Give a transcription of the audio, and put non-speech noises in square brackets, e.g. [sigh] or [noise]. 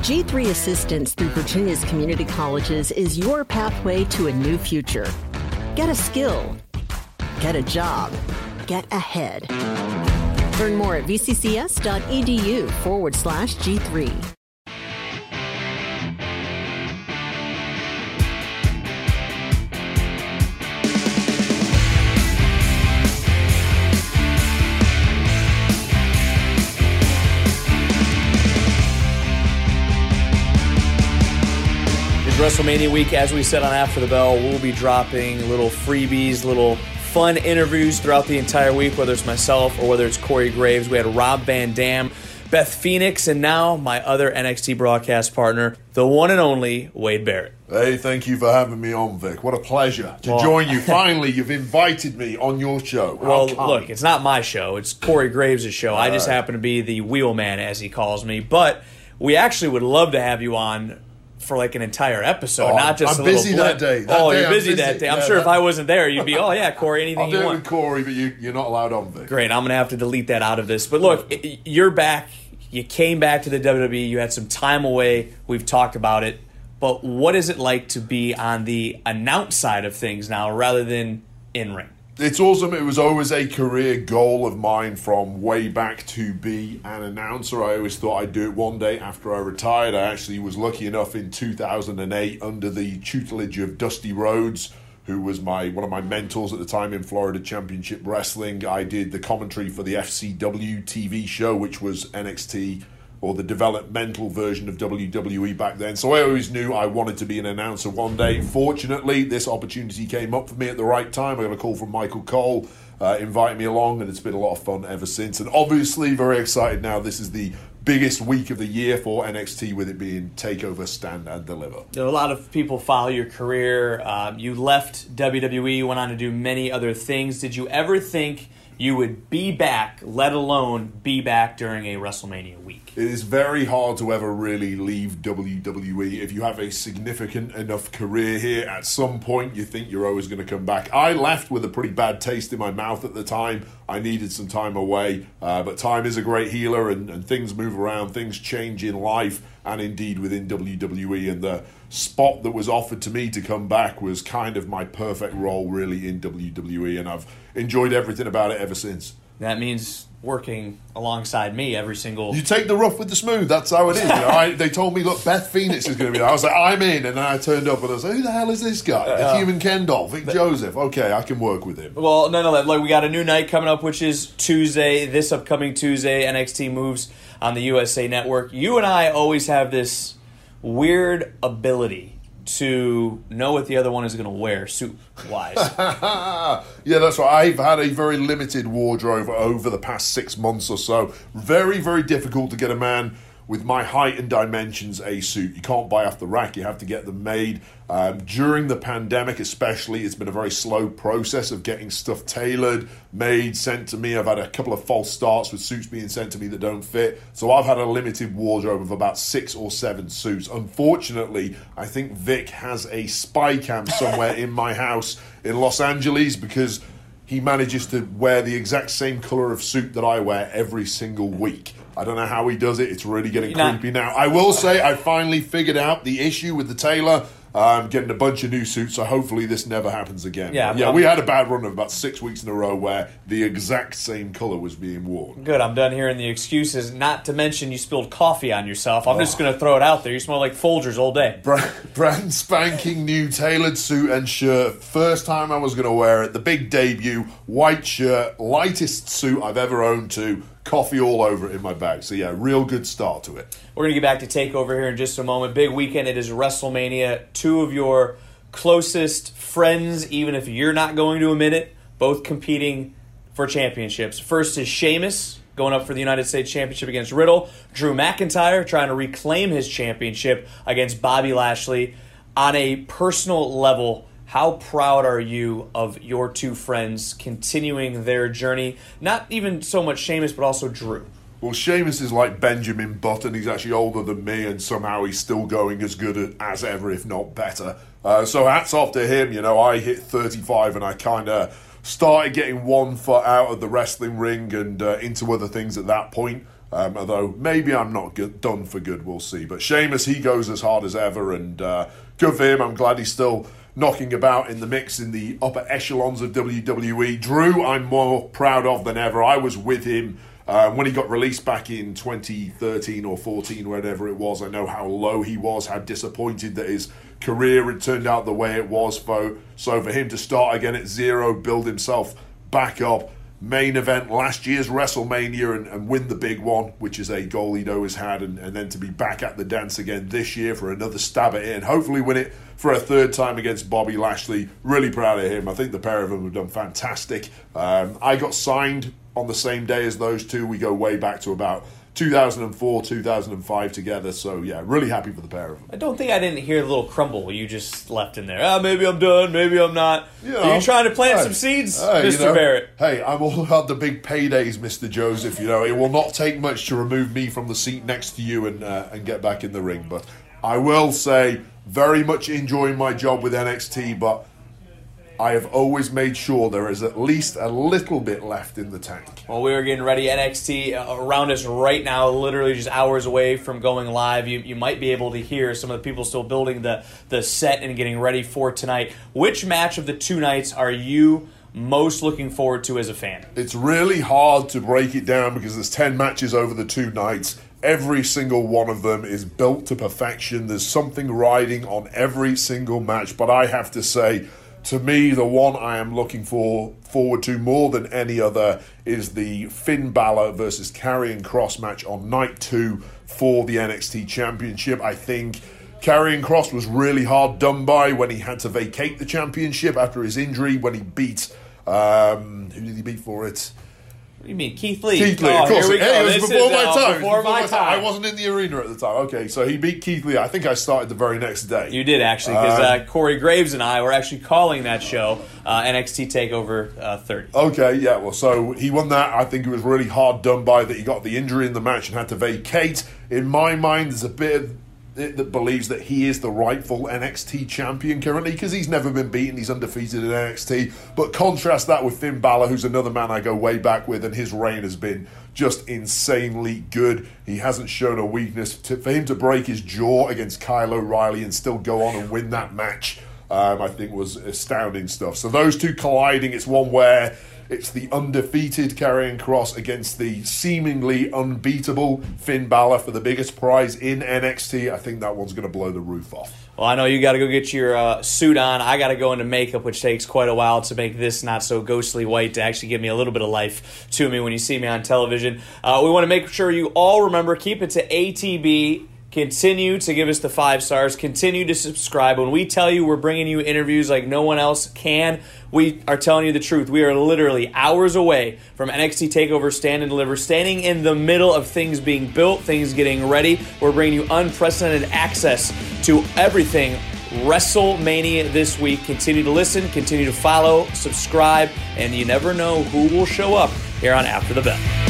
G3 Assistance through Virginia's community colleges is your pathway to a new future. Get a skill, get a job, get ahead. Learn more at vccs.edu forward slash G3. WrestleMania week, as we said on After the Bell, we'll be dropping little freebies, little fun interviews throughout the entire week, whether it's myself or whether it's Corey Graves. We had Rob Van Dam, Beth Phoenix, and now my other NXT broadcast partner, the one and only Wade Barrett. Hey, thank you for having me on, Vic. What a pleasure to well, join you. [laughs] Finally, you've invited me on your show. How well, look, it's not my show, it's Corey Graves' show. All I just right. happen to be the wheelman, as he calls me. But we actually would love to have you on for like an entire episode, oh, not just. I'm busy that day. That oh, day you're busy, busy, that day. I'm yeah, sure that... if I wasn't there, you'd be, oh yeah, Corey, anything I'll do you want. with Corey, but you, you're not allowed on Vic. Great, I'm gonna have to delete that out of this. But look, you're back. You came back to the WWE. You had some time away. We've talked about it. But what is it like to be on the announce side of things now, rather than in ring? It's awesome. It was always a career goal of mine from way back to be an announcer. I always thought I'd do it one day after I retired. I actually was lucky enough in 2008 under the tutelage of Dusty Rhodes, who was my one of my mentors at the time in Florida Championship Wrestling. I did the commentary for the FCW TV show, which was NXT or the developmental version of WWE back then. So I always knew I wanted to be an announcer one day. Fortunately, this opportunity came up for me at the right time. I got a call from Michael Cole. Uh, inviting me along, and it's been a lot of fun ever since. And obviously, very excited now. This is the biggest week of the year for NXT, with it being Takeover, Stand and Deliver. a lot of people follow your career. Um, you left WWE, went on to do many other things. Did you ever think? You would be back, let alone be back during a WrestleMania week. It is very hard to ever really leave WWE. If you have a significant enough career here, at some point you think you're always going to come back. I left with a pretty bad taste in my mouth at the time. I needed some time away, uh, but time is a great healer and, and things move around, things change in life and indeed within WWE. And the spot that was offered to me to come back was kind of my perfect role, really, in WWE. And I've enjoyed everything about it ever since. That means working alongside me every single. You take the rough with the smooth. That's how it is. You know, I, they told me, look, Beth Phoenix is going to be there. I was like, I'm in, and then I turned up and I was like, who the hell is this guy? The uh, human Ken doll, Vic Joseph. Okay, I can work with him. Well, nonetheless, like we got a new night coming up, which is Tuesday. This upcoming Tuesday, NXT moves on the USA Network. You and I always have this weird ability to know what the other one is going to wear suit wise. [laughs] yeah, that's right. I've had a very limited wardrobe over the past six months or so. Very, very difficult to get a man with my height and dimensions a suit. You can't buy off the rack, you have to get them made. Um, during the pandemic, especially, it's been a very slow process of getting stuff tailored, made, sent to me. I've had a couple of false starts with suits being sent to me that don't fit. So I've had a limited wardrobe of about six or seven suits. Unfortunately, I think Vic has a spy cam somewhere in my house in Los Angeles because he manages to wear the exact same color of suit that I wear every single week. I don't know how he does it. It's really getting You're creepy not- now. I will say I finally figured out the issue with the tailor. I'm getting a bunch of new suits, so hopefully this never happens again. Yeah, yeah. we had a bad run of about six weeks in a row where the exact same color was being worn. Good. I'm done hearing the excuses. Not to mention you spilled coffee on yourself. I'm oh. just going to throw it out there. You smell like Folgers all day. Brand, brand spanking new tailored suit and shirt. First time I was going to wear it. The big debut. White shirt. Lightest suit I've ever owned to coffee all over it in my bag. So yeah, real good start to it. We're gonna get back to Takeover here in just a moment. Big weekend. It is WrestleMania. Two of your closest friends, even if you're not going to admit it, both competing for championships. First is Sheamus going up for the United States Championship against Riddle. Drew McIntyre trying to reclaim his championship against Bobby Lashley. On a personal level, how proud are you of your two friends continuing their journey? Not even so much Sheamus, but also Drew. Well, Sheamus is like Benjamin Button. He's actually older than me, and somehow he's still going as good as ever, if not better. Uh, so hats off to him. You know, I hit 35 and I kind of started getting one foot out of the wrestling ring and uh, into other things at that point. Um, although maybe I'm not good, done for good, we'll see. But Sheamus, he goes as hard as ever, and uh, good for him. I'm glad he's still knocking about in the mix in the upper echelons of WWE. Drew, I'm more proud of than ever. I was with him um, when he got released back in 2013 or 14, whatever it was. I know how low he was, how disappointed that his career had turned out the way it was. For, so for him to start again at zero, build himself back up, main event last year's WrestleMania and, and, win the big one, which is a goal he'd always had, and, and, then to be back at the dance again this year for another stab at it and hopefully win it for a third time against Bobby Lashley. Really proud of him. I think the pair of them have done fantastic. Um, I got signed on the same day as those two. We go way back to about 2004, 2005 together. So yeah, really happy for the pair of them. I don't think I didn't hear the little crumble you just left in there. Ah, oh, maybe I'm done. Maybe I'm not. You know, Are you trying to plant hey, some seeds, hey, Mr. You know, Barrett? Hey, I'm all about the big paydays, Mr. Joseph. You know, it will not take much to remove me from the seat next to you and uh, and get back in the ring. But I will say, very much enjoying my job with NXT, but I have always made sure there is at least a little bit left in the tank. Well, we are getting ready. NXT uh, around us right now, literally just hours away from going live. You, you might be able to hear some of the people still building the, the set and getting ready for tonight. Which match of the two nights are you most looking forward to as a fan? It's really hard to break it down because there's 10 matches over the two nights. Every single one of them is built to perfection. There's something riding on every single match, but I have to say, to me, the one I am looking for forward to more than any other is the Finn Balor versus Karrion Kross match on night two for the NXT Championship. I think Karrion Kross was really hard done by when he had to vacate the championship after his injury when he beat um, who did he beat for it? What do you mean, Keith Lee? Keith Lee, oh, of course. Hey, it was before my time. Before, my, time. I wasn't in the arena at the time. Okay, so he beat Keith Lee. I think I started the very next day. You did actually, because uh, uh, Corey Graves and I were actually calling that show uh, NXT Takeover uh, 30. Okay, yeah. Well, so he won that. I think it was really hard done by that. He got the injury in the match and had to vacate. In my mind, there's a bit. Of, that believes that he is the rightful NXT champion currently because he's never been beaten. He's undefeated in NXT. But contrast that with Finn Balor, who's another man I go way back with, and his reign has been just insanely good. He hasn't shown a weakness. To, for him to break his jaw against Kyle O'Reilly and still go on and win that match, um, I think was astounding stuff. So those two colliding, it's one where it's the undefeated Karrion Kross against the seemingly unbeatable Finn Balor for the biggest prize in NXT. I think that one's going to blow the roof off. Well, I know you got to go get your uh, suit on. I got to go into makeup, which takes quite a while to make this not so ghostly white to actually give me a little bit of life to me when you see me on television. Uh, we want to make sure you all remember keep it to ATB Continue to give us the five stars. Continue to subscribe. When we tell you we're bringing you interviews like no one else can, we are telling you the truth. We are literally hours away from NXT TakeOver Stand and Deliver, standing in the middle of things being built, things getting ready. We're bringing you unprecedented access to everything WrestleMania this week. Continue to listen, continue to follow, subscribe, and you never know who will show up here on After the Bell.